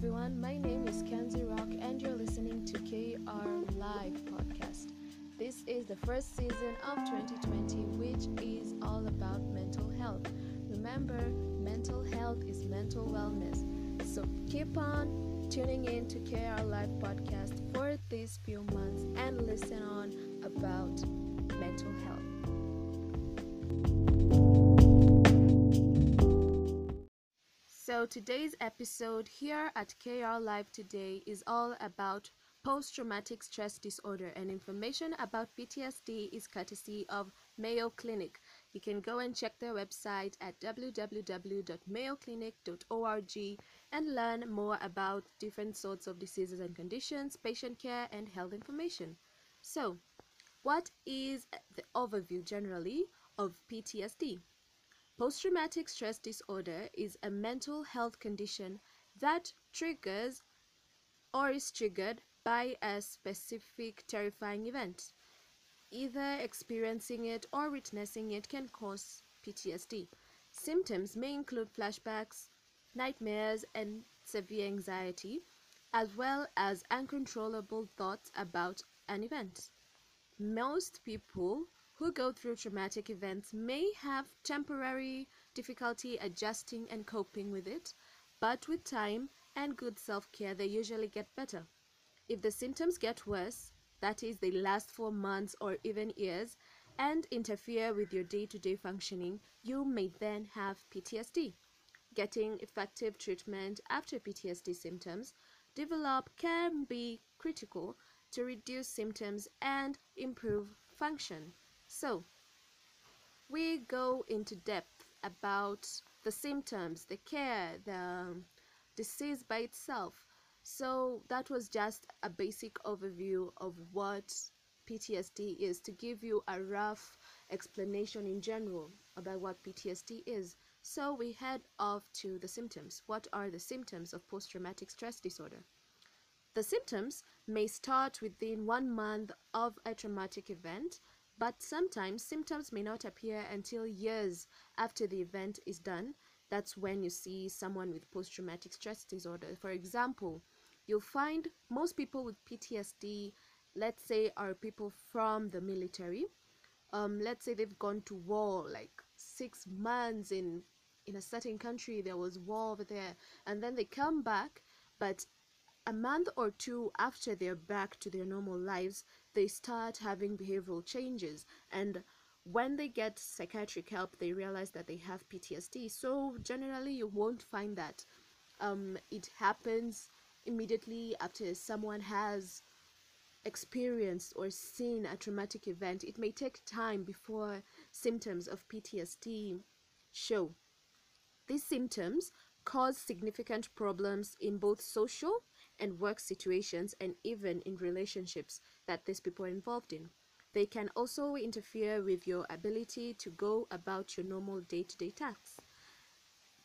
everyone. My name is Kenzie Rock, and you're listening to KR Live podcast. This is the first season of 2020, which is all about mental health. Remember, mental health is mental wellness. So keep on tuning in to KR Live podcast for these few months and listen on about mental health. So today's episode here at KR Live today is all about post-traumatic stress disorder and information about PTSD is courtesy of Mayo Clinic. You can go and check their website at www.mayoclinic.org and learn more about different sorts of diseases and conditions, patient care and health information. So, what is the overview generally of PTSD? Post traumatic stress disorder is a mental health condition that triggers or is triggered by a specific terrifying event. Either experiencing it or witnessing it can cause PTSD. Symptoms may include flashbacks, nightmares, and severe anxiety, as well as uncontrollable thoughts about an event. Most people who go through traumatic events may have temporary difficulty adjusting and coping with it, but with time and good self care, they usually get better. If the symptoms get worse, that is, they last for months or even years, and interfere with your day to day functioning, you may then have PTSD. Getting effective treatment after PTSD symptoms develop can be critical to reduce symptoms and improve function. So, we go into depth about the symptoms, the care, the um, disease by itself. So, that was just a basic overview of what PTSD is to give you a rough explanation in general about what PTSD is. So, we head off to the symptoms. What are the symptoms of post traumatic stress disorder? The symptoms may start within one month of a traumatic event but sometimes symptoms may not appear until years after the event is done. That's when you see someone with post traumatic stress disorder. For example, you'll find most people with PTSD, let's say, are people from the military. Um, let's say they've gone to war like six months in in a certain country there was war over there and then they come back but a month or two after they're back to their normal lives they start having behavioral changes. And when they get psychiatric help they realize that they have ptsd so generally you won't find that um, it happens immediately after someone has experienced or seen a traumatic event. It may take time before symptoms of ptsd show. These symptoms cause significant problems in both social and work situations and even in relationships that these people are involved in. They can also interfere with your ability to go about your normal day to day tasks.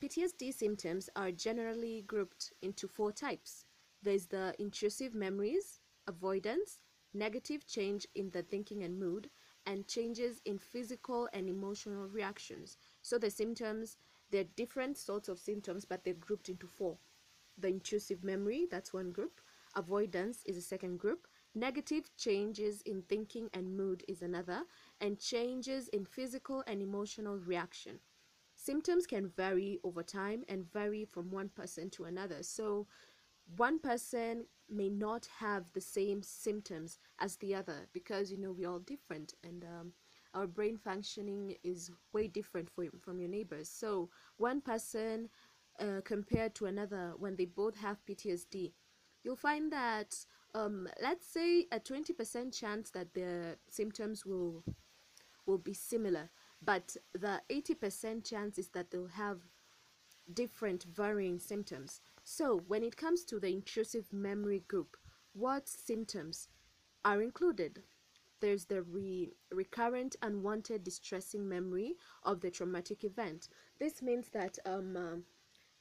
PTSD symptoms are generally grouped into four types there's the intrusive memories, avoidance, negative change in the thinking and mood, and changes in physical and emotional reactions. So the symptoms, they're different sorts of symptoms, but they're grouped into four the intrusive memory, that's one group. Avoidance is a second group. Negative changes in thinking and mood is another. And changes in physical and emotional reaction. Symptoms can vary over time and vary from one person to another. So, one person may not have the same symptoms as the other because you know we're all different and um, our brain functioning is way different for, from your neighbors. So, one person uh, compared to another when they both have PTSD, you'll find that um, let's say a 20% chance that the symptoms will will be similar, but the 80% chance is that they'll have different varying symptoms. So when it comes to the intrusive memory group, what symptoms are included? There's the re- recurrent unwanted distressing memory of the traumatic event. This means that um, uh,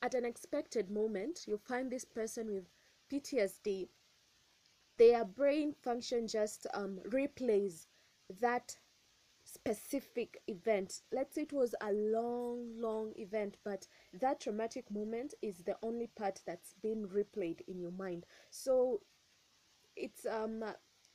at an expected moment, you find this person with PTSD, their brain function just um, replays that specific event. Let's say it was a long, long event, but that traumatic moment is the only part that's been replayed in your mind. So it's um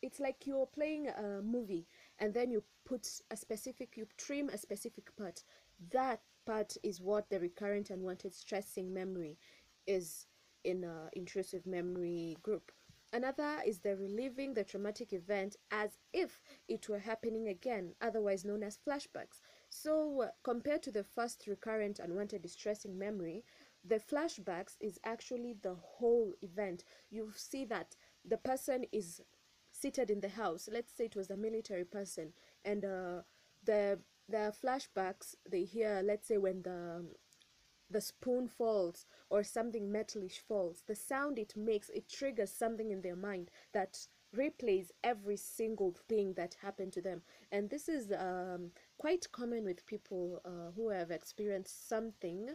it's like you're playing a movie and then you put a specific you trim a specific part that part is what the recurrent unwanted stressing memory is in a intrusive memory group. Another is the reliving the traumatic event as if it were happening again otherwise known as flashbacks. So uh, compared to the first recurrent unwanted distressing memory the flashbacks is actually the whole event. You see that the person is seated in the house. Let's say it was a military person and uh, the the flashbacks they hear let's say when the the spoon falls or something metalish falls the sound it makes it triggers something in their mind that replays every single thing that happened to them. And this is um, quite common with people uh, who have experienced something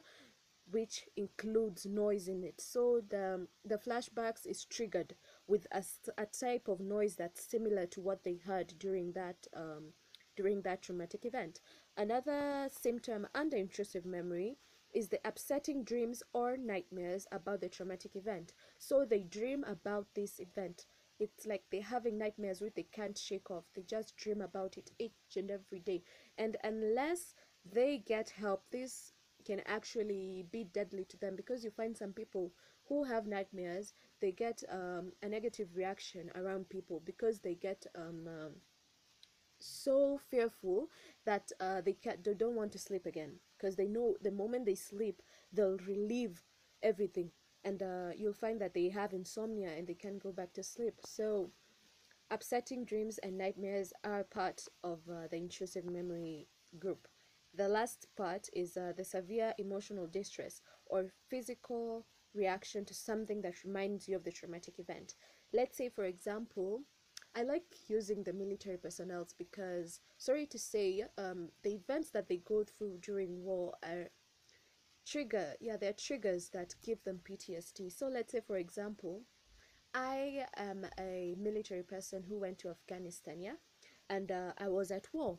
which includes noise in it. So the the flashbacks is triggered with a, a type of noise that's similar to what they heard during that um, during that traumatic event. Another symptom under intrusive memory is the upsetting dreams or nightmares about the traumatic event. So they dream about this event. It's like they're having nightmares which they can't shake off. They just dream about it each and every day. And unless they get help this can actually be deadly to them because you find some people who have nightmares they get um, a negative reaction around people because they get um, um, so fearful that uh, they can they don't want to sleep again. Because they know the moment they sleep they'll relieve everything. And uh, you'll find that they have insomnia and they can't go back to sleep. So upsetting dreams and nightmares are part of uh, the intrusive memory group. The last part is uh, the severe emotional distress or physical reaction to something that reminds you of the traumatic event. Let's say, for example, I like using the military personnel because, sorry to say, um, the events that they go through during war are trigger. Yeah, they're triggers that give them PTSD. So let's say, for example, I am a military person who went to Afghanistan, yeah, and uh, I was at war.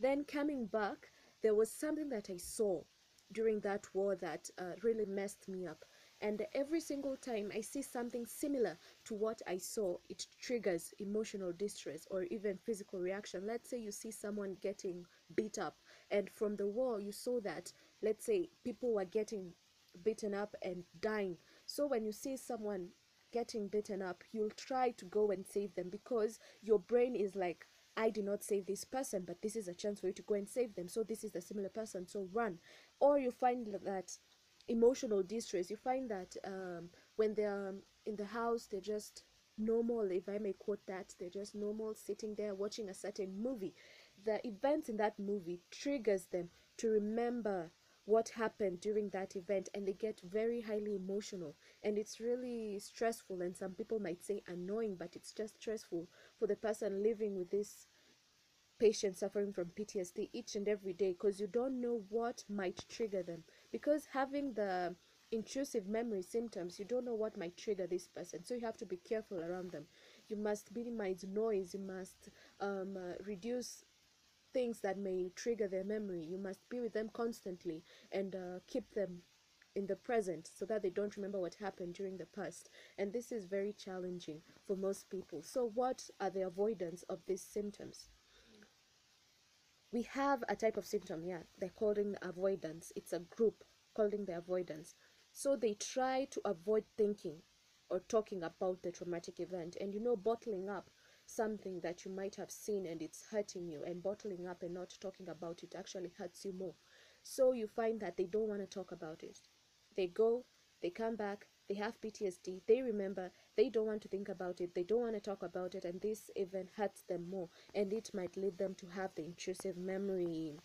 Then coming back, there was something that I saw during that war that uh, really messed me up. And every single time I see something similar to what I saw, it triggers emotional distress or even physical reaction. Let's say you see someone getting beat up, and from the war, you saw that, let's say, people were getting beaten up and dying. So when you see someone getting beaten up, you'll try to go and save them because your brain is like, I did not save this person, but this is a chance for you to go and save them. So this is the similar person. So run. Or you find that emotional distress. You find that um, when they're in the house, they're just normal, if I may quote that, they're just normal sitting there watching a certain movie. The events in that movie triggers them to remember what happened during that event and they get very highly emotional and it's really stressful and some people might say annoying but it's just stressful for the person living with this patient suffering from PTSD each and every day because you don't know what might trigger them because having the intrusive memory symptoms you don't know what might trigger this person so you have to be careful around them you must minimize noise you must um, uh, reduce things that may trigger their memory. You must be with them constantly and uh, keep them in the present so that they don't remember what happened during the past. And this is very challenging for most people. So, what are the avoidance of these symptoms? We have a type of symptom, yeah, they're calling avoidance. It's a group calling the avoidance. So, they try to avoid thinking or talking about the traumatic event. And you know, bottling up something that you might have seen and it's hurting you and bottling up and not talking about it actually hurts you more so you find that they don't want to talk about it they go they come back they have ptsd they remember they don't want to think about it they don't want to talk about it and this even hurts them more and it might lead them to have the intrusive memory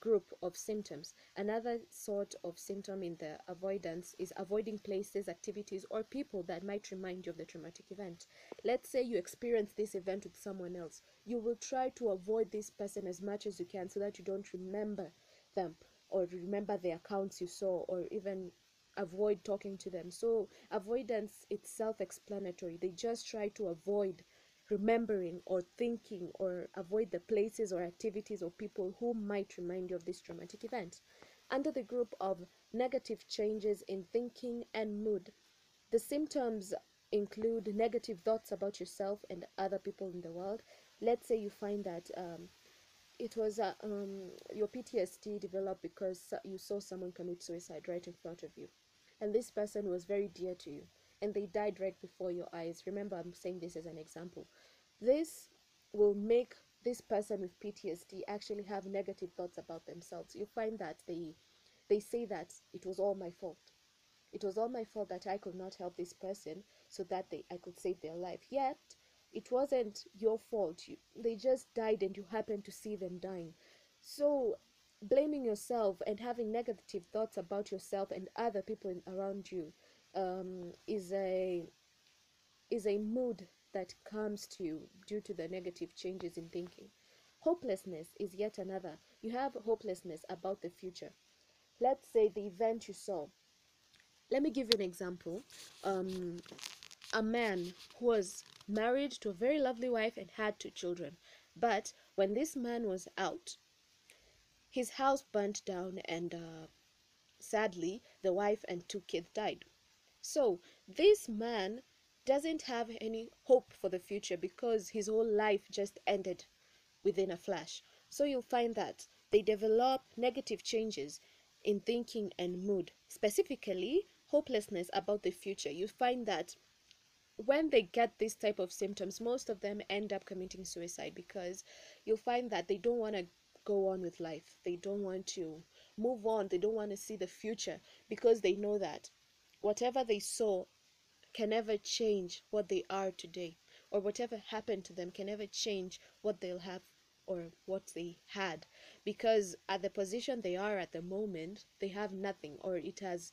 group of symptoms. Another sort of symptom in the avoidance is avoiding places, activities, or people that might remind you of the traumatic event. Let's say you experience this event with someone else. You will try to avoid this person as much as you can so that you don't remember them or remember the accounts you saw or even avoid talking to them. So avoidance it's self-explanatory. They just try to avoid remembering or thinking or avoid the places or activities or people who might remind you of this traumatic event. Under the group of negative changes in thinking and mood, the symptoms include negative thoughts about yourself and other people in the world. Let's say you find that um, it was uh, um, your PTSD developed because you saw someone commit suicide right in front of you, and this person was very dear to you, and they died right before your eyes. Remember, I'm saying this as an example. This will make this person with PTSD actually have negative thoughts about themselves. You find that they they say that it was all my fault it was all my fault that I could not help this person so that they I could save their life. Yet it wasn't your fault. You, they just died and you happened to see them dying. So blaming yourself and having negative thoughts about yourself and other people in, around you um, is a is a mood that comes to you due to the negative changes in thinking. Hopelessness is yet another. You have hopelessness about the future. Let's say the event you saw let me give you an example. Um, a man who was married to a very lovely wife and had two children. But when this man was out, his house burnt down, and uh, sadly, the wife and two kids died. So, this man doesn't have any hope for the future because his whole life just ended within a flash. So, you'll find that they develop negative changes in thinking and mood. Specifically, hopelessness about the future, you find that when they get this type of symptoms, most of them end up committing suicide because you'll find that they don't want to go on with life. They don't want to move on. They don't want to see the future because they know that whatever they saw can never change what they are today, or whatever happened to them can never change what they'll have or what they had because at the position they are at the moment, they have nothing or it has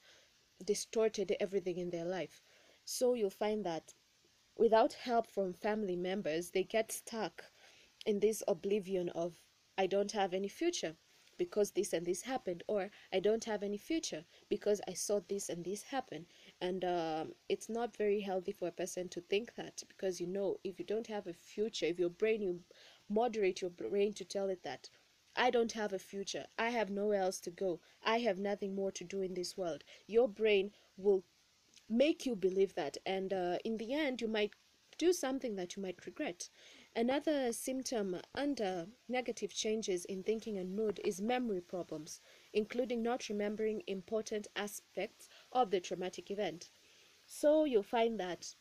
distorted everything in their life. So you'll find that without help from family members, they get stuck in this oblivion of, I don't have any future because this and this happened, or I don't have any future because I saw this and this happen. And um, it's not very healthy for a person to think that because you know, if you don't have a future, if your brain, you moderate your brain to tell it that I don't have a future. I have nowhere else to go. I have nothing more to do in this world. Your brain will make you believe that, and uh, in the end, you might do something that you might regret. Another symptom under negative changes in thinking and mood is memory problems, including not remembering important aspects of the traumatic event. So you'll find that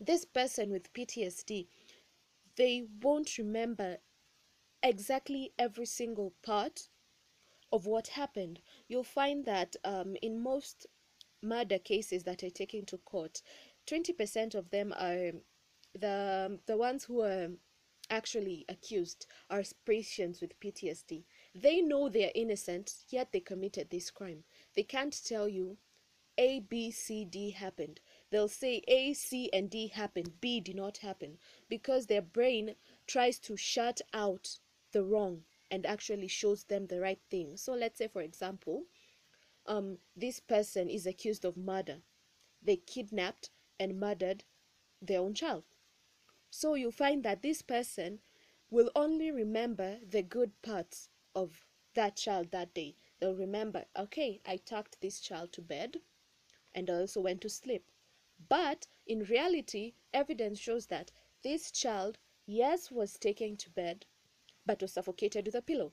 this person with PTSD, they won't remember exactly every single part of what happened. You'll find that um, in most murder cases that are taken to court, 20% of them are the the ones who are actually accused are patients with PTSD. They know they're innocent, yet they committed this crime. They can't tell you A, B, C, D happened. They'll say A, C, and D happened, B did not happen, because their brain tries to shut out the wrong and actually shows them the right thing. So let's say, for example, um, this person is accused of murder. They kidnapped and murdered their own child. So you find that this person will only remember the good parts of that child that day. They'll remember, okay, I tucked this child to bed and I also went to sleep. But in reality, evidence shows that this child, yes, was taken to bed, but was suffocated with a pillow.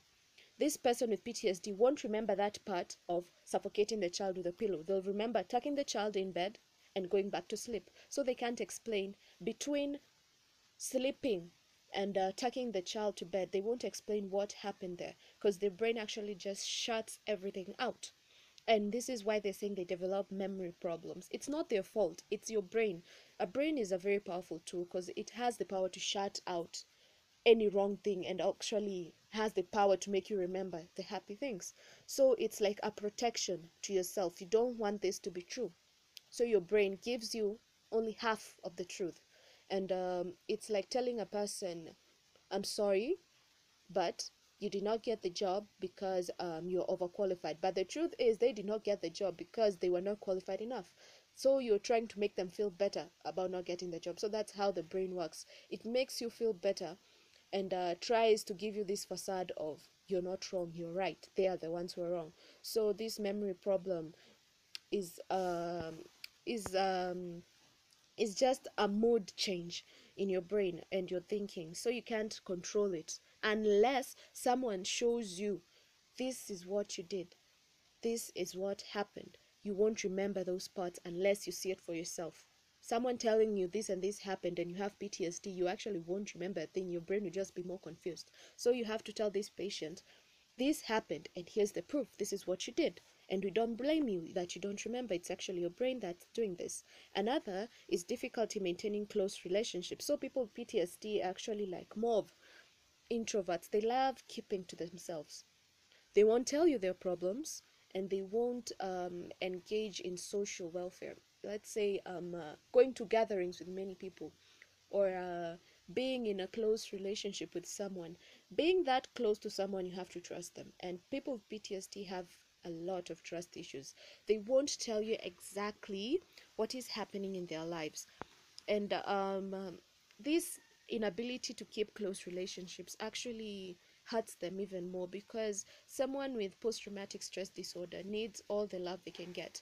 This person with PTSD won't remember that part of suffocating the child with a pillow. They'll remember tucking the child in bed and going back to sleep. So they can't explain between sleeping and uh, tucking the child to bed. They won't explain what happened there because the brain actually just shuts everything out. And this is why they're saying they develop memory problems. It's not their fault, it's your brain. A brain is a very powerful tool because it has the power to shut out any wrong thing and actually has the power to make you remember the happy things. So it's like a protection to yourself. You don't want this to be true. So your brain gives you only half of the truth. And um, it's like telling a person, I'm sorry, but you did not get the job because um, you're overqualified. But the truth is, they did not get the job because they were not qualified enough. so you're trying to make them feel better about not getting the job so that's how the brain works it makes you feel better and uh, tries to give you this facade of you're not wrong you're right they are the ones who are wrong so this memory problem is um is um is just a mood change in your brain and your thinking so you can't control it unless someone shows you this is what you did this is what happened you won't remember those parts unless you see it for yourself someone telling you this and this happened and you have PTSD, you actually won't remember a thing. Your brain will just be more confused. So you have to tell this patient, this happened and here's the proof. This is what you did. And we don't blame you that you don't remember. It's actually your brain that's doing this. Another is difficulty maintaining close relationships. So people with PTSD actually like more introverts. They love keeping to themselves. They won't tell you their problems and they won't um, engage in social welfare let's say um uh, going to gatherings with many people or uh, being in a close relationship with someone being that close to someone you have to trust them and people with ptsd have a lot of trust issues. They won't tell you exactly what is happening in their lives. And um, this inability to keep close relationships actually hurts them even more because someone with post-traumatic stress disorder needs all the love they can get.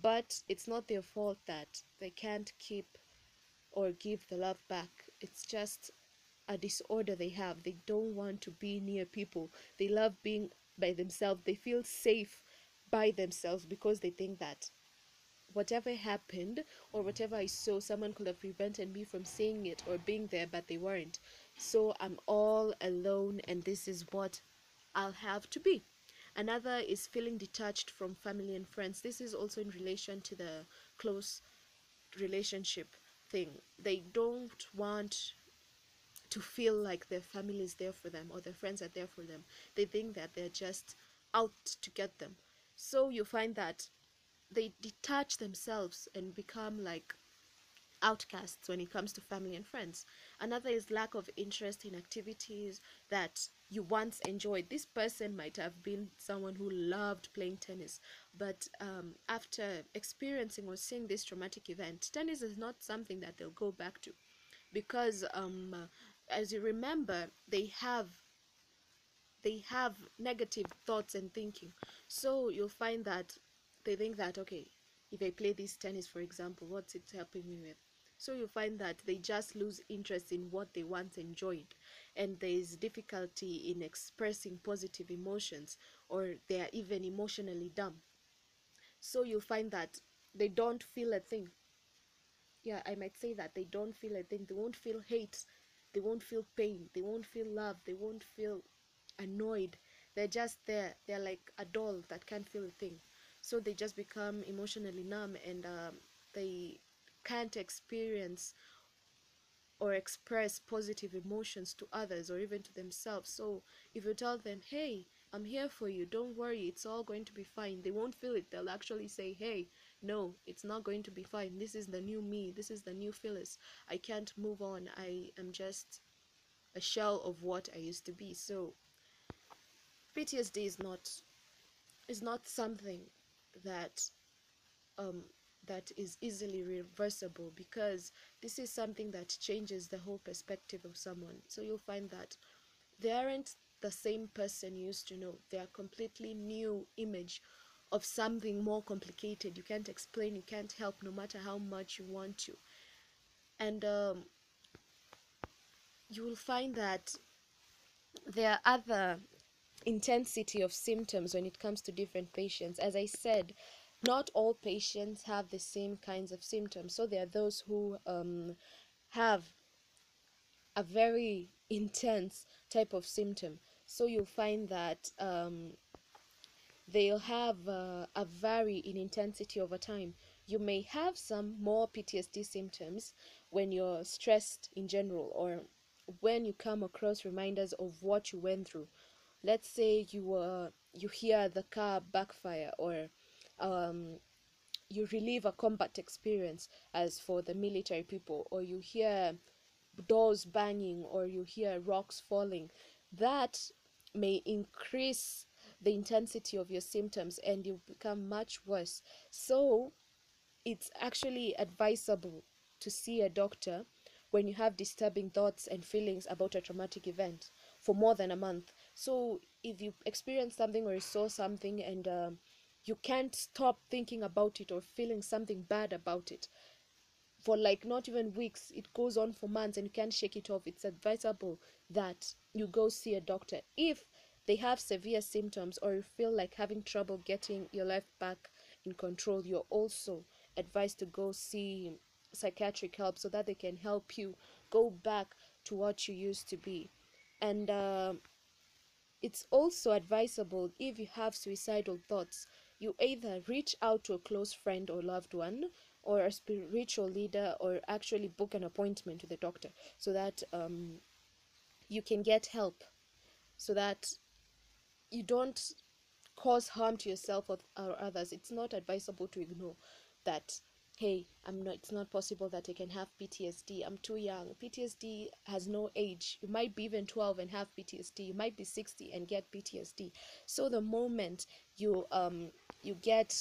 But it's not their fault that they can't keep or give the love back. It's just a disorder they have. They don't want to be near people. They love being by themselves they feel safe by themselves because they think that whatever happened or whatever I saw, someone could have prevented me from seeing it or being there, but they weren't. So I'm all alone, and this is what I'll have to be. Another is feeling detached from family and friends. This is also in relation to the close relationship thing. They don't want to feel like their family is there for them or their friends are there for them. They think that they're just out to get them. So you find that they detach themselves and become like outcasts when it comes to family and friends. Another is lack of interest in activities that you once enjoyed. This person might have been someone who loved playing tennis, but um, after experiencing or seeing this traumatic event, tennis is not something that they'll go back to because, um, as you remember, they have they have negative thoughts and thinking. So you'll find that they think that okay, if I play this tennis, for example, what's it helping me with? So you find that they just lose interest in what they once enjoyed, and there is difficulty in expressing positive emotions, or they are even emotionally dumb. So you find that they don't feel a thing. Yeah, I might say that they don't feel a thing. They won't feel hate, they won't feel pain, they won't feel love, they won't feel annoyed. They're just there. They're like a doll that can't feel a thing. So they just become emotionally numb and um, they can't experience or express positive emotions to others or even to themselves. So if you tell them, hey, I'm here for you, don't worry, it's all going to be fine, they won't feel it. They'll actually say, hey, no, it's not going to be fine. This is the new me, this is the new Phyllis. I can't move on. I am just a shell of what I used to be. So PTSD is not is not something that um that is easily reversible because this is something that changes the whole perspective of someone. So you'll find that they aren't the same person you used to know. They are completely new image of something more complicated. You can't explain, you can't help no matter how much you want to. And um, you will find that there are other intensity of symptoms when it comes to different patients. As I said, not all patients have the same kinds of symptoms. So there are those who um, have a very intense type of symptom. So you'll find that um, they'll have uh, a vary in intensity over time. You may have some more PTSD symptoms when you're stressed in general or when you come across reminders of what you went through. Let's say you were you hear the car backfire or um, you relive a combat experience as for the military people or you hear doors banging or you hear rocks falling that may increase the intensity of your symptoms and you become much worse so it's actually advisable to see a doctor when you have disturbing thoughts and feelings about a traumatic event for more than a month. So, if you experience something or you saw something and um, you can't stop thinking about it or feeling something bad about it for like not even weeks, it goes on for months and you can't shake it off, it's advisable that you go see a doctor. If they have severe symptoms or you feel like having trouble getting your life back in control, you're also advised to go see psychiatric help so that they can help you go back to what you used to be. And uh, it's also advisable if you have suicidal thoughts, you either reach out to a close friend or loved one or a spiritual leader or actually book an appointment with a doctor so that um, you can get help so that you don't cause harm to yourself or, or others. It's not advisable to ignore that hey i'm not it's not possible that i can have ptsd i'm too young. Ptsd has no age. You might be even 12 and have ptsd you might be 60 and get ptsd so the moment you um you get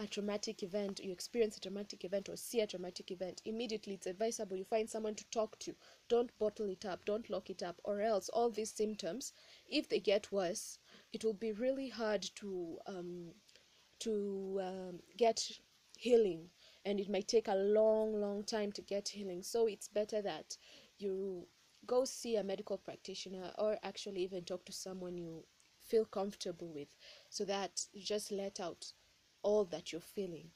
a traumatic event you experience a traumatic event or see a traumatic event immediately it's advisable you find someone to talk to. Don't bottle it up don't lock it up or else all these symptoms if they get worse it will be really hard to um, to um, get healing. And it might take a long long time to get healing. So it's better that you go see a medical practitioner or actually even talk to someone you feel comfortable with so that you just let out all that you're feeling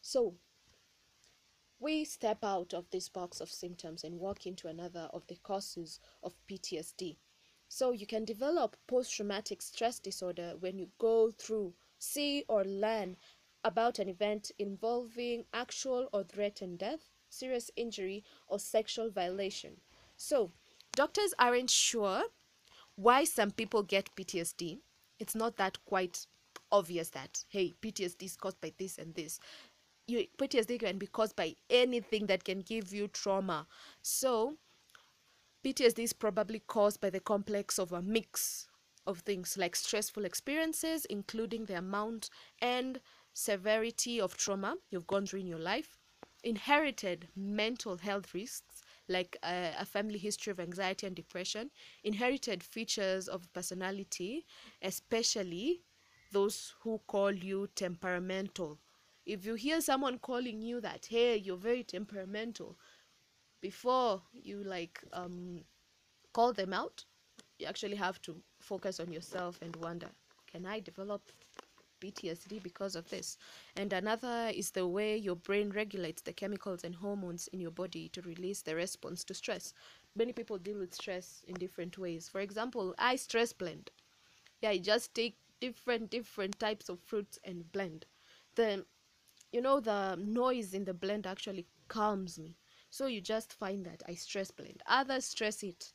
so we step out of this box of symptoms and walk into another of the causes of PTSD. So you can develop post traumatic stress disorder when you go through, see, or learn about an event involving actual or threatened death, serious injury, or sexual violation. So, doctors aren't sure why some people get PTSD. It's not that quite obvious that, hey, PTSD is caused by this and this. You, PTSD can be caused by anything that can give you trauma. So, PTSD is probably caused by the complex of a mix of things like stressful experiences, including the amount and severity of trauma you've gone through in your life, inherited mental health risks like a, a, family history of anxiety and depression, inherited features of personality, especially those who call you temperamental. If you hear someone calling you that, hey, you're very temperamental, before you like um, call them out, you actually have to focus on yourself and wonder, can I develop PTSD because of this. And another is the way your brain regulates the chemicals and hormones in your body to release the response to stress. Many people deal with stress in different ways. For example, I stress blend. Yeah, I just take different different types of fruits and blend. then you know the noise in the blend actually calms me. So you just find that I stress blend. Others stress it.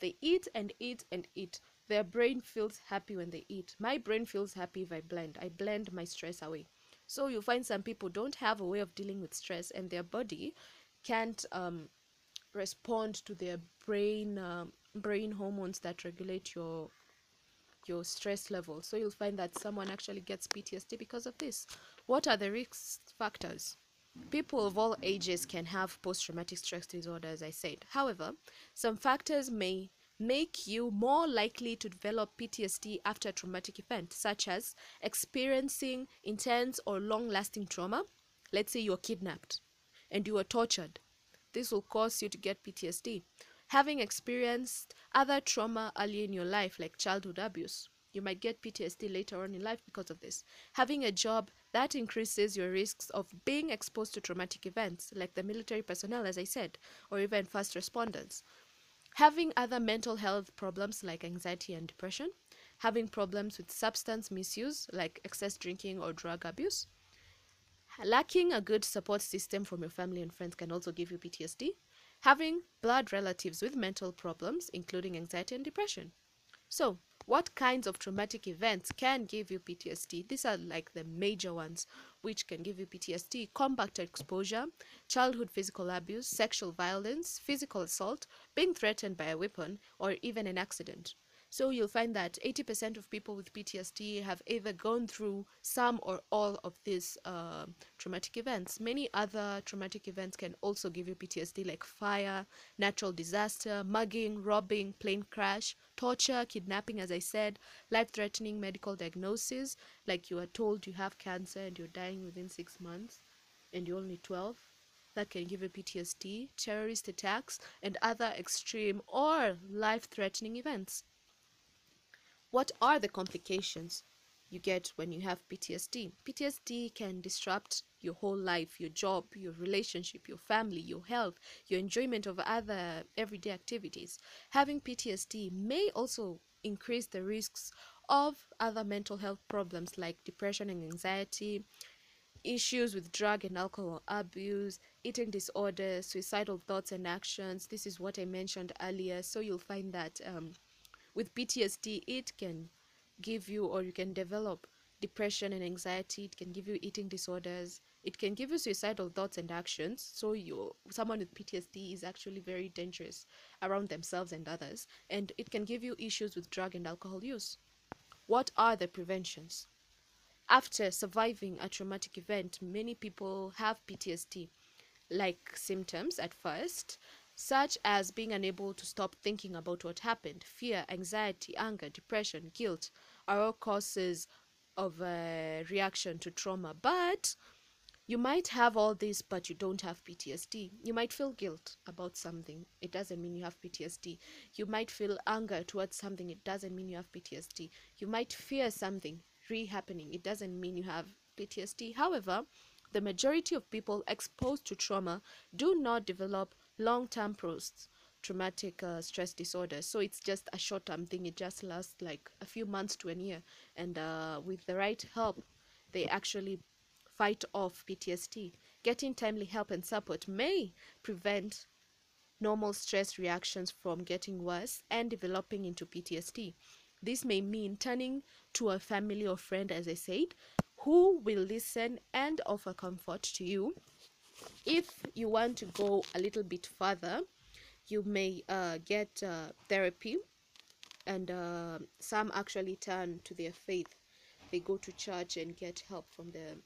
They eat and eat and eat their brain feels happy when they eat. My brain feels happy if I blend. I blend my stress away. So you find some people don't have a way of dealing with stress, and their body can't um, respond to their brain um, brain hormones that regulate your your stress level. So you'll find that someone actually gets PTSD because of this. What are the risk factors? People of all ages can have post traumatic stress disorder, as I said. However, some factors may make you more likely to develop PTSD after a traumatic event, such as experiencing intense or long lasting trauma. Let's say you're kidnapped and you were tortured. This will cause you to get PTSD. Having experienced other trauma early in your life, like childhood abuse, you might get PTSD later on in life because of this. Having a job that increases your risks of being exposed to traumatic events, like the military personnel, as I said, or even first responders. Having other mental health problems like anxiety and depression, having problems with substance misuse like excess drinking or drug abuse, lacking a good support system from your family and friends can also give you PTSD, having blood relatives with mental problems, including anxiety and depression. So, what kinds of traumatic events can give you PTSD? These are like the major ones which can give you PTSD combat exposure, childhood physical abuse, sexual violence, physical assault, being threatened by a weapon, or even an accident. So you'll find that 80% of people with PTSD have either gone through some or all of these uh, traumatic events. Many other traumatic events can also give you PTSD, like fire, natural disaster, mugging, robbing, plane crash, torture, kidnapping, as I said, life threatening medical diagnosis, like you are told you have cancer and you're dying within six months and you're only 12 that can give you PTSD, terrorist attacks, and other extreme or life threatening events. What are the complications you get when you have PTSD? PTSD can disrupt your whole life, your job, your relationship, your family, your health, your enjoyment of other everyday activities. Having PTSD may also increase the risks of other mental health problems like depression and anxiety, issues with drug and alcohol abuse, eating disorders, suicidal thoughts and actions. This is what I mentioned earlier. So you'll find that um, with PTSD, it can give you or you can develop depression and anxiety. It can give you eating disorders. It can give you suicidal thoughts and actions. So you, someone with PTSD is actually very dangerous around themselves and others. And it can give you issues with drug and alcohol use. What are the preventions? After surviving a traumatic event, many people have PTSD like symptoms at first, such as being unable to stop thinking about what happened. Fear, anxiety, anger, depression, guilt are all causes of a reaction to trauma. But you might have all this, but you don't have PTSD. You might feel guilt about something. It doesn't mean you have PTSD. You might feel anger towards something. It doesn't mean you have PTSD. You might fear something re-happening it doesn't mean you have PTSD however the majority of people exposed to trauma do not develop long-term post traumatic uh, stress disorder. So it's just a short-term thing. It just lasts like a few months to a year. And uh, with the right help they actually fight off PTSD getting timely help and support may prevent normal stress reactions from getting worse and developing into PTSD this may mean turning to a family or friend, as I said, who will listen and offer comfort to you. If you want to go a little bit further, you may uh, get uh, therapy, and uh, some actually turn to their faith. They go to church and get help from the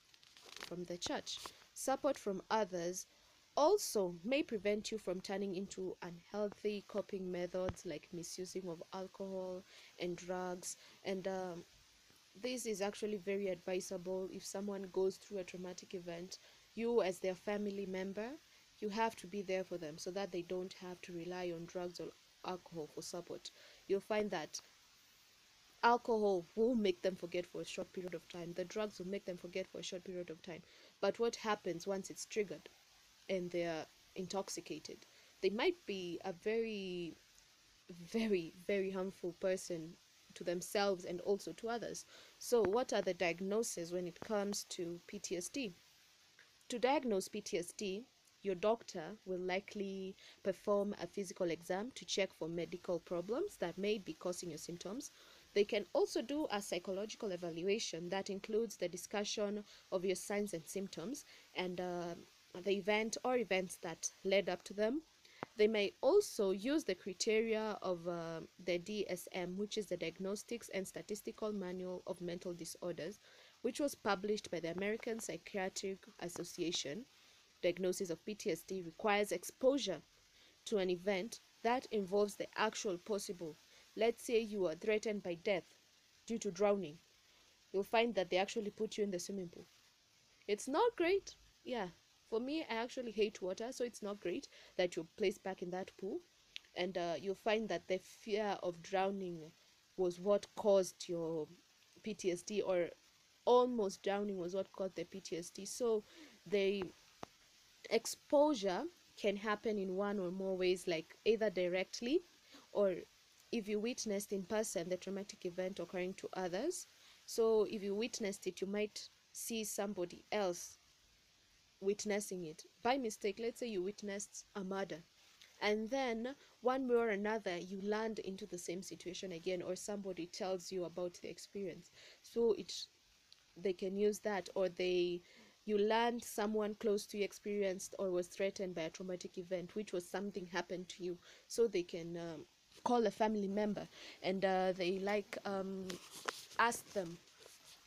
from the church. Support from others also may prevent you from turning into unhealthy coping methods like misusing of alcohol and drugs and um, this is actually very advisable if someone goes through a traumatic event you as their family member you have to be there for them so that they don't have to rely on drugs or alcohol for support. You'll find that alcohol will make them forget for a short period of time. The drugs will make them forget for a short period of time. But what happens once it's triggered and they're intoxicated they might be a very very very harmful person to themselves and also to others. So what are the diagnoses when it comes to PTSD to diagnose PTSD your doctor will likely perform a physical exam to check for medical problems that may be causing your symptoms. They can also do a psychological evaluation that includes the discussion of your signs and symptoms and uh, the event or events that led up to them. They may also use the criteria of uh, the DSM, which is the Diagnostics and Statistical Manual of Mental Disorders, which was published by the American Psychiatric Association. Diagnosis of PTSD requires exposure to an event that involves the actual possible. Let's say you are threatened by death due to drowning. You'll find that they actually put you in the swimming pool. It's not great. Yeah, for me i actually hate water so it's not great that you're placed back in that pool and uh, you'll find that the fear of drowning was what caused your ptsd or almost drowning was what caused the ptsd so the exposure can happen in one or more ways like either directly or if you witnessed in person the traumatic event occurring to others. So if you witnessed it you might see somebody else witnessing it. By mistake let's say you witnessed a murder and then one way or another you land into the same situation again or somebody tells you about the experience. So it they can use that or they you learned someone close to you experienced or was threatened by a traumatic event which was something happened to you. So they can um, call a family member and uh, they like um, ask them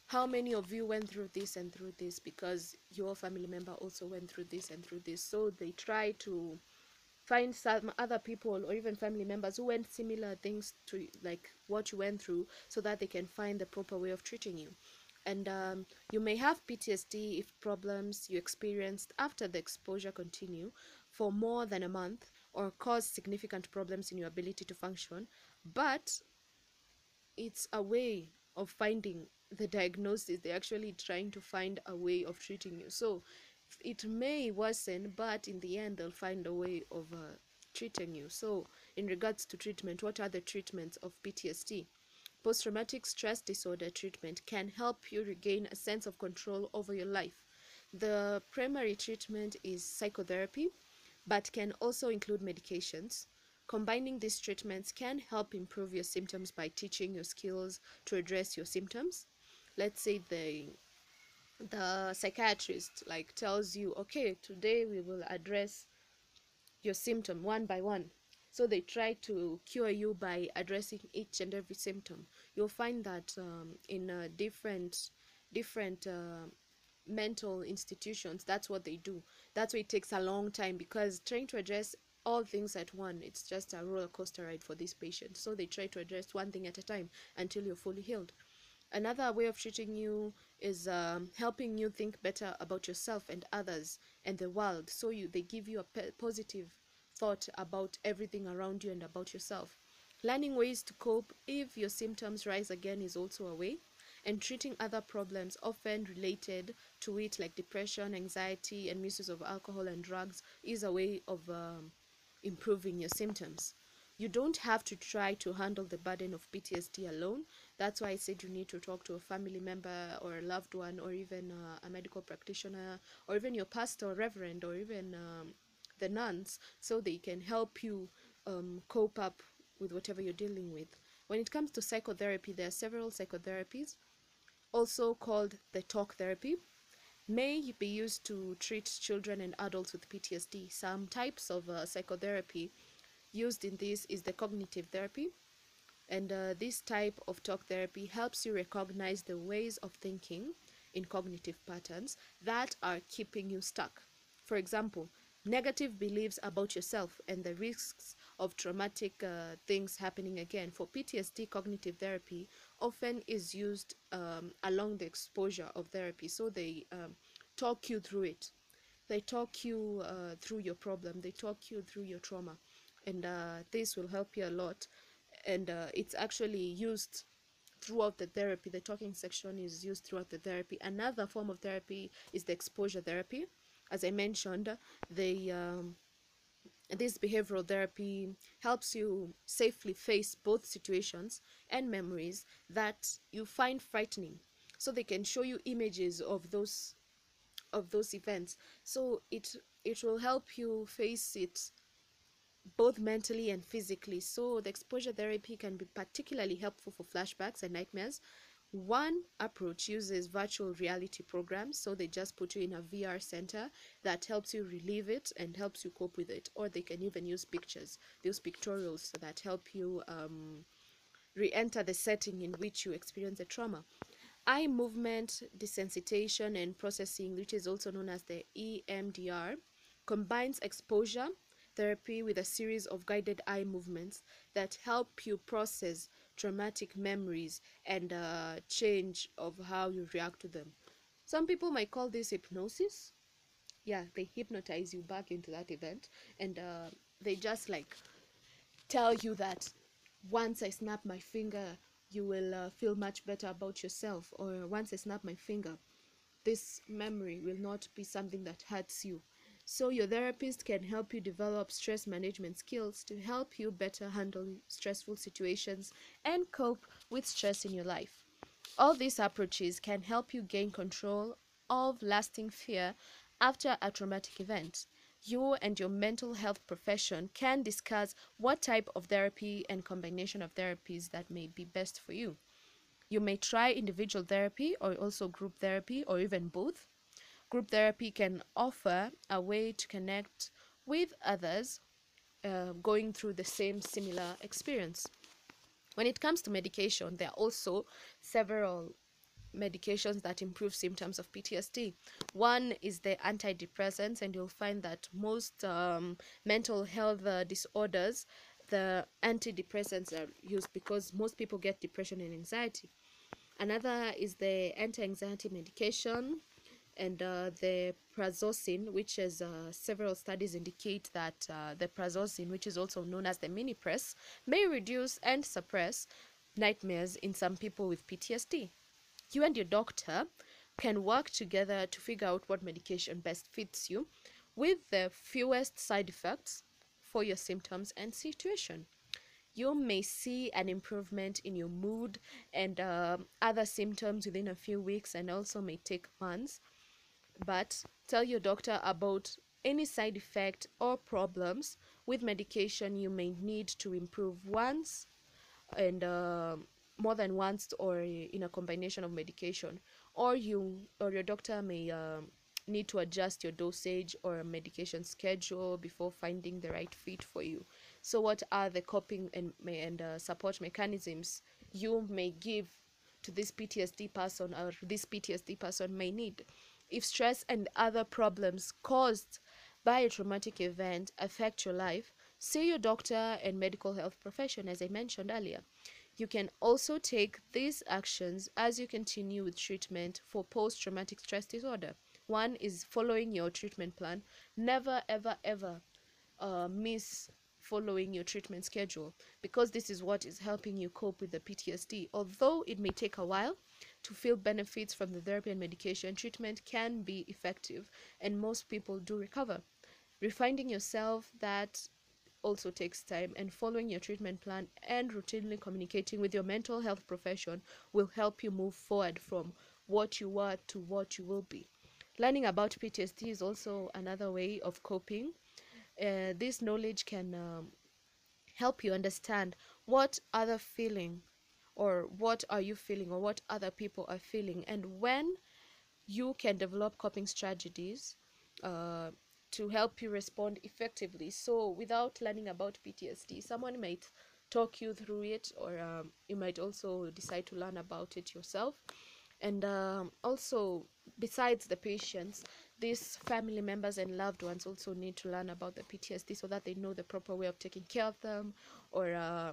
how many of you went through this and through this? Because your family member also went through this and through this. So they try to find some other people or even family members who went similar things to like what you went through so that they can find the proper way of treating you and um, you may have PTSD if problems you experienced after the exposure continue for more than a month or cause significant problems in your ability to function. But it's a way of finding the diagnosis. They're actually trying to find a way of treating you. So it may worsen but in the end they'll find a way of uh, treating you. So in regards to treatment what are the treatments of ptsd post-traumatic stress disorder treatment can help you regain a sense of control over your life. The primary treatment is psychotherapy but can also include medications. Combining these treatments can help improve your symptoms by teaching your skills to address your symptoms. Let's say the the psychiatrist like tells you okay today we will address your symptom one by one so they try to cure you by addressing each and every symptom. You'll find that um, in uh, different different uh, mental institutions that's what they do. That's why it takes a long time because trying to address all things at one it's just a roller coaster ride for these patients. So they try to address one thing at a time until you're fully healed. Another way of treating you is um, helping you think better about yourself and others and the world. So you they give you a positive thought about everything around you and about yourself. Learning ways to cope if your symptoms rise again is also a way. And treating other problems often related to it like depression anxiety and misuse of alcohol and drugs is a way of um, improving your symptoms. You don't have to try to handle the burden of PTSD alone. That's why I said you need to talk to a family member or a loved one or even uh, a medical practitioner or even your pastor or reverend or even um, the nuns so they can help you um, cope up with whatever you're dealing with. When it comes to psychotherapy, there are several psychotherapies, also called the talk therapy may be used to treat children and adults with PTSD. Some types of uh, psychotherapy used in this is the cognitive therapy and uh, this type of talk therapy helps you recognize the ways of thinking in cognitive patterns that are keeping you stuck for example negative beliefs about yourself and the risks of traumatic uh, things happening again. For ptsd cognitive therapy often is used um, along the exposure of therapy. So they um, talk you through it. They talk you uh, through your problem. They talk you through your trauma. And uh, this will help you a lot. And uh, it's actually used throughout the therapy. The talking section is used throughout the therapy. Another form of therapy is the exposure therapy as i mentioned the um, this behavioral therapy helps you safely face both situations and memories that you find frightening so they can show you images of those of those events so it it will help you face it both mentally and physically. So the exposure therapy can be particularly helpful for flashbacks and nightmares. One approach uses virtual reality programs, so they just put you in a VR center that helps you relieve it and helps you cope with it. Or they can even use pictures, those pictorials that help you um, re-enter the setting in which you experience the trauma. Eye movement desensitization and processing, which is also known as the EMDR, combines exposure therapy with a series of guided eye movements that help you process traumatic memories and uh, change of how you react to them. Some people might call this hypnosis. Yeah, they hypnotize you back into that event and uh, they just like tell you that once I snap my finger, you will uh, feel much better about yourself, or once I snap my finger, this memory will not be something that hurts you so your therapist can help you develop stress management skills to help you better handle stressful situations and cope with stress in your life. All these approaches can help you gain control of lasting fear after a traumatic event. You and your mental health profession can discuss what type of therapy and combination of therapies that may be best for you. You may try individual therapy or also group therapy or even both. Group therapy can offer a way to connect with others uh, going through the same similar experience. When it comes to medication, there are also several medications that improve symptoms of PTSD. One is the antidepressants, and you'll find that most um, mental health uh, disorders, the antidepressants are used because most people get depression and anxiety. Another is the anti anxiety medication and uh, the prazosin, which is uh, several studies indicate that uh, the prazosin, which is also known as the minipress, may reduce and suppress nightmares in some people with PTSD you and your doctor can work together to figure out what medication best fits you with the fewest side effects for your symptoms and situation. You may see an improvement in your mood and uh, other symptoms within a few weeks and also may take months. But tell your doctor about any side effect or problems with medication you may need to improve once and uh, more than once or in a combination of medication. Or you or your doctor may um, need to adjust your dosage or medication schedule before finding the right fit for you. So what are the coping and, and uh, support mechanisms you may give to this ptsd person or this ptsd person may need if stress and other problems caused by a traumatic event affect your life see your doctor and medical health profession as i mentioned earlier you can also take these actions as you continue with treatment for post traumatic stress disorder. One is following your treatment plan. Never, ever, ever uh, miss following your treatment schedule because this is what is helping you cope with the PTSD. Although it may take a while to feel benefits from the therapy and medication, treatment can be effective and most people do recover. Refinding yourself that also takes time, and following your treatment plan and routinely communicating with your mental health profession will help you move forward from what you were to what you will be. Learning about PTSD is also another way of coping. Uh, this knowledge can um, help you understand what other feeling or what are you feeling or what other people are feeling and when you can develop coping strategies uh, to help you respond effectively. So, without learning about PTSD, someone might talk you through it, or um, you might also decide to learn about it yourself. And um, also, besides the patients, these family members and loved ones also need to learn about the PTSD so that they know the proper way of taking care of them or uh,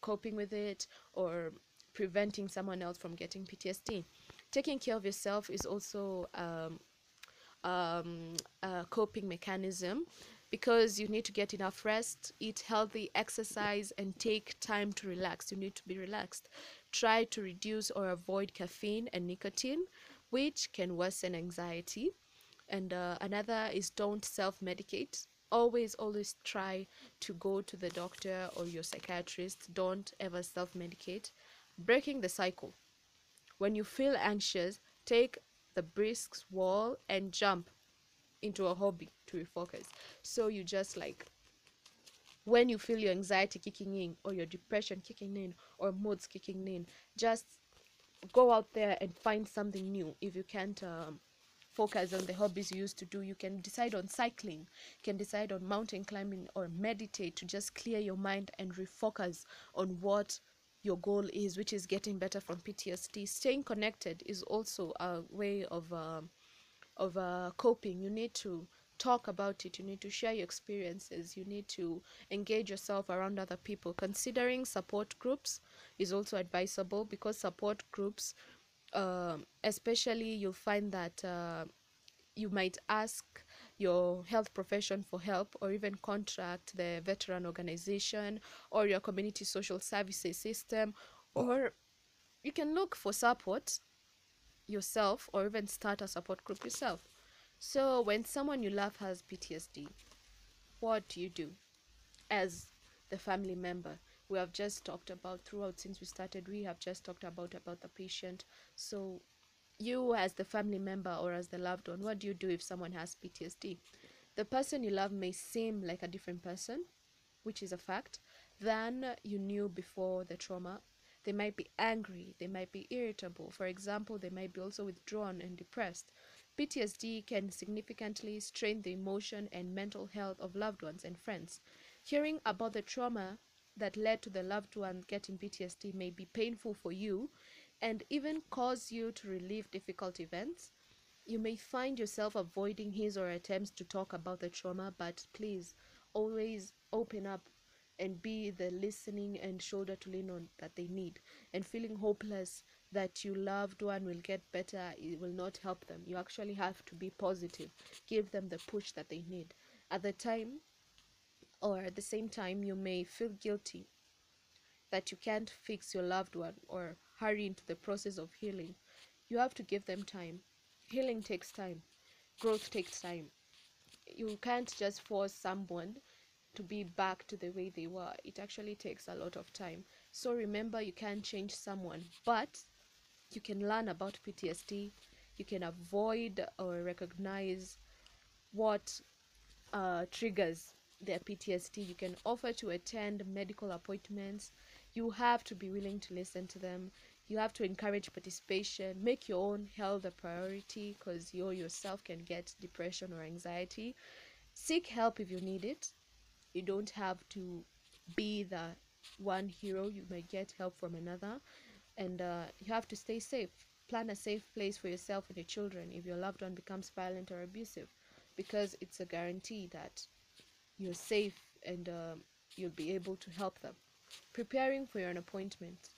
coping with it or preventing someone else from getting PTSD. Taking care of yourself is also um, um, uh, coping mechanism because you need to get enough rest, eat healthy, exercise, and take time to relax. You need to be relaxed. Try to reduce or avoid caffeine and nicotine, which can worsen anxiety. And uh, another is don't self medicate. Always, always try to go to the doctor or your psychiatrist. Don't ever self medicate. Breaking the cycle. When you feel anxious, take the brisk wall and jump into a hobby to refocus. So you just like when you feel your anxiety kicking in or your depression kicking in or moods kicking in, just go out there and find something new. If you can't um, focus on the hobbies you used to do, you can decide on cycling, you can decide on mountain climbing or meditate to just clear your mind and refocus on what your goal is, which is getting better from PTSD. Staying connected is also a way of uh, of uh, coping. You need to talk about it. You need to share your experiences. You need to engage yourself around other people. Considering support groups is also advisable because support groups, uh, especially, you'll find that uh, you might ask your health profession for help or even contract the veteran organization or your community social services system or you can look for support yourself or even start a support group yourself. So when someone you love has ptsd what do you do as the family member we have just talked about throughout since we started we have just talked about about the patient. So you as the family member or as the loved one what do you do if someone has ptsd the person you love may seem like a different person which is a fact than you knew before the trauma. They might be angry they might be irritable. For example they might be also withdrawn and depressed. Ptsd can significantly strain the emotion and mental health of loved ones and friends. Hearing about the trauma that led to the loved one getting PTSD may be painful for you and even cause you to relive difficult events. You may find yourself avoiding his or her attempts to talk about the trauma, but please always open up and be the listening and shoulder to lean on that they need. And feeling hopeless that your loved one will get better, it will not help them. You actually have to be positive, give them the push that they need. At the time, or at the same time, you may feel guilty that you can't fix your loved one or hurry into the process of healing. You have to give them time. Healing takes time, growth takes time. You can't just force someone to be back to the way they were. It actually takes a lot of time. So remember, you can't change someone, but you can learn about PTSD. You can avoid or recognize what uh, triggers their PTSD. You can offer to attend medical appointments. You have to be willing to listen to them. You have to encourage participation. Make your own health a priority because you yourself can get depression or anxiety. Seek help if you need it. You don't have to be the one hero. You may get help from another. And uh, you have to stay safe. Plan a safe place for yourself and your children if your loved one becomes violent or abusive because it's a guarantee that you're safe and uh, you'll be able to help them. Preparing for your appointment.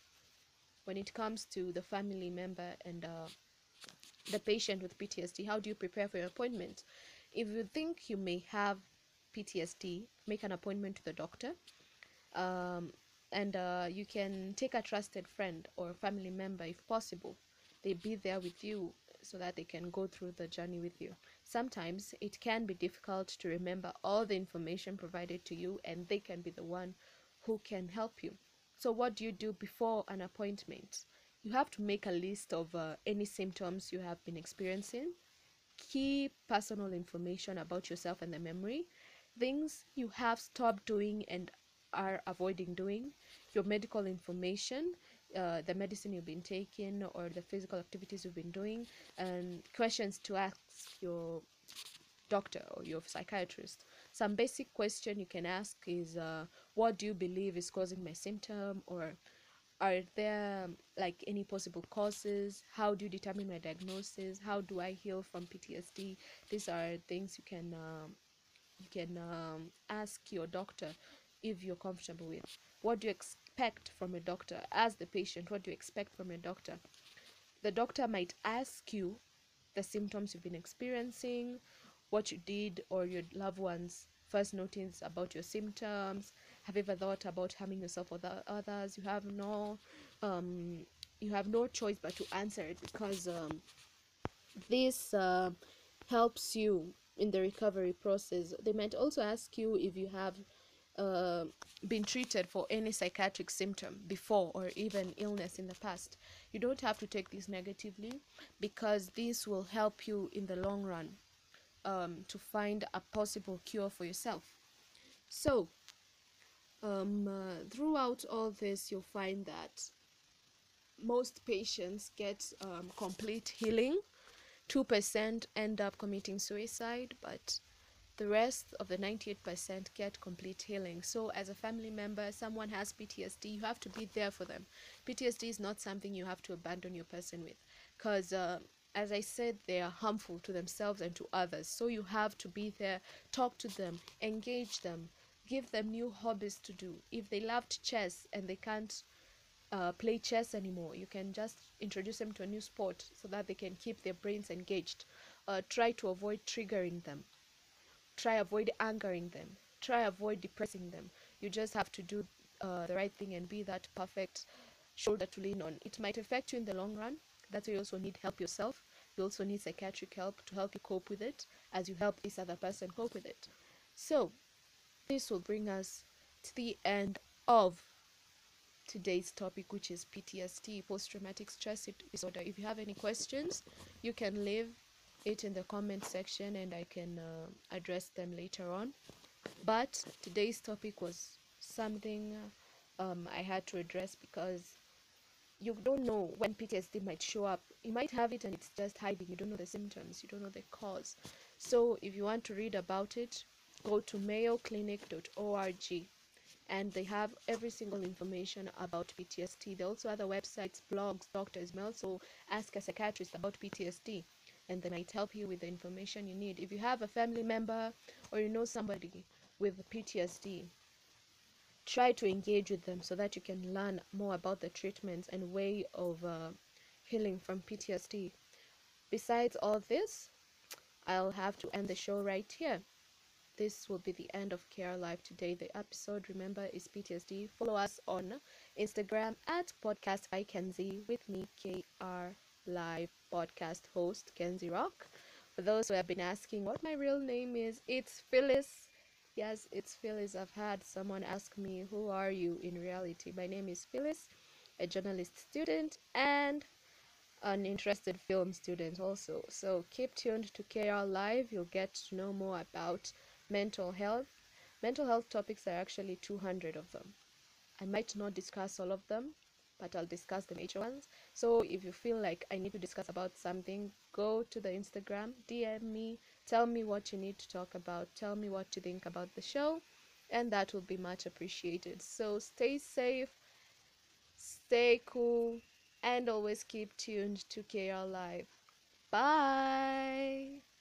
When it comes to the family member and uh, the patient with PTSD, how do you prepare for your appointment? If you think you may have PTSD, make an appointment to the doctor. Um, and uh, you can take a trusted friend or family member if possible. They be there with you so that they can go through the journey with you. Sometimes it can be difficult to remember all the information provided to you, and they can be the one who can help you. So, what do you do before an appointment? You have to make a list of uh, any symptoms you have been experiencing, key personal information about yourself and the memory, things you have stopped doing and are avoiding doing, your medical information, uh, the medicine you've been taking or the physical activities you've been doing and questions to ask your doctor or your psychiatrist. Some basic question you can ask is uh, what do you believe is causing my symptom? Or are there like any possible causes? How do you determine my diagnosis? How do i heal from ptsd these are things you can um, you can um, ask your doctor if you're comfortable with. What do you ex- expect from a doctor. As the patient what do you expect from a doctor. The doctor might ask you the symptoms you've been experiencing what you did or your loved ones first notice about your symptoms. Have you ever thought about harming yourself or the others? You have no um, you have no choice but to answer it because um, this uh, helps you in the recovery process. They might also ask you if you have uh, been treated for any psychiatric symptom before or even illness in the past. You don't have to take this negatively because this will help you in the long run um, to find a possible cure for yourself. So, um, uh, throughout all this, you'll find that most patients get um, complete healing. 2% end up committing suicide, but the rest of the 98% get complete healing. So, as a family member, someone has PTSD, you have to be there for them. PTSD is not something you have to abandon your person with, because uh, as I said, they are harmful to themselves and to others. So, you have to be there, talk to them, engage them, give them new hobbies to do. If they loved chess and they can't uh, play chess anymore, you can just introduce them to a new sport so that they can keep their brains engaged. Uh, try to avoid triggering them try avoid angering them. Try avoid depressing them. You just have to do uh, the right thing and be that perfect shoulder to lean on. It might affect you in the long run. That's why you also need help yourself. You also need psychiatric help to help you cope with it as you help this other person cope with it. So this will bring us to the end of today's topic which is PTSD post-traumatic stress disorder. If you have any questions you can leave it in the comment section and I can uh, address them later on. But today's topic was something um, I had to address because you don't know when PTSD might show up. You might have it and it's just hiding. You don't know the symptoms, you don't know the cause. So if you want to read about it, go to mayoclinic.org and they have every single information about PTSD. They also have other websites, blogs, doctors may also ask a psychiatrist about PTSD and they might help you with the information you need. If you have a family member or you know somebody with PTSD, try to engage with them so that you can learn more about the treatments and way of uh, healing from PTSD. Besides all this, I'll have to end the show right here. This will be the end of KR Live today. The episode, remember, is PTSD. Follow us on Instagram at Podcast by Kenzie with me, KR Live podcast host, Kenzie Rock. For those who have been asking what my real name is, it's Phyllis. Yes, it's Phyllis. I've had someone ask me, Who are you in reality? My name is Phyllis, a journalist student and an interested film student also. So keep tuned to KR Live. You'll get to know more about mental health. Mental health topics are actually 200 of them. I might not discuss all of them, but I'll discuss the major ones. So if you feel like I need to discuss about something, go to the Instagram, DM me, tell me what you need to talk about, tell me what you think about the show, and that will be much appreciated. So stay safe, stay cool, and always keep tuned to KR Live. Bye.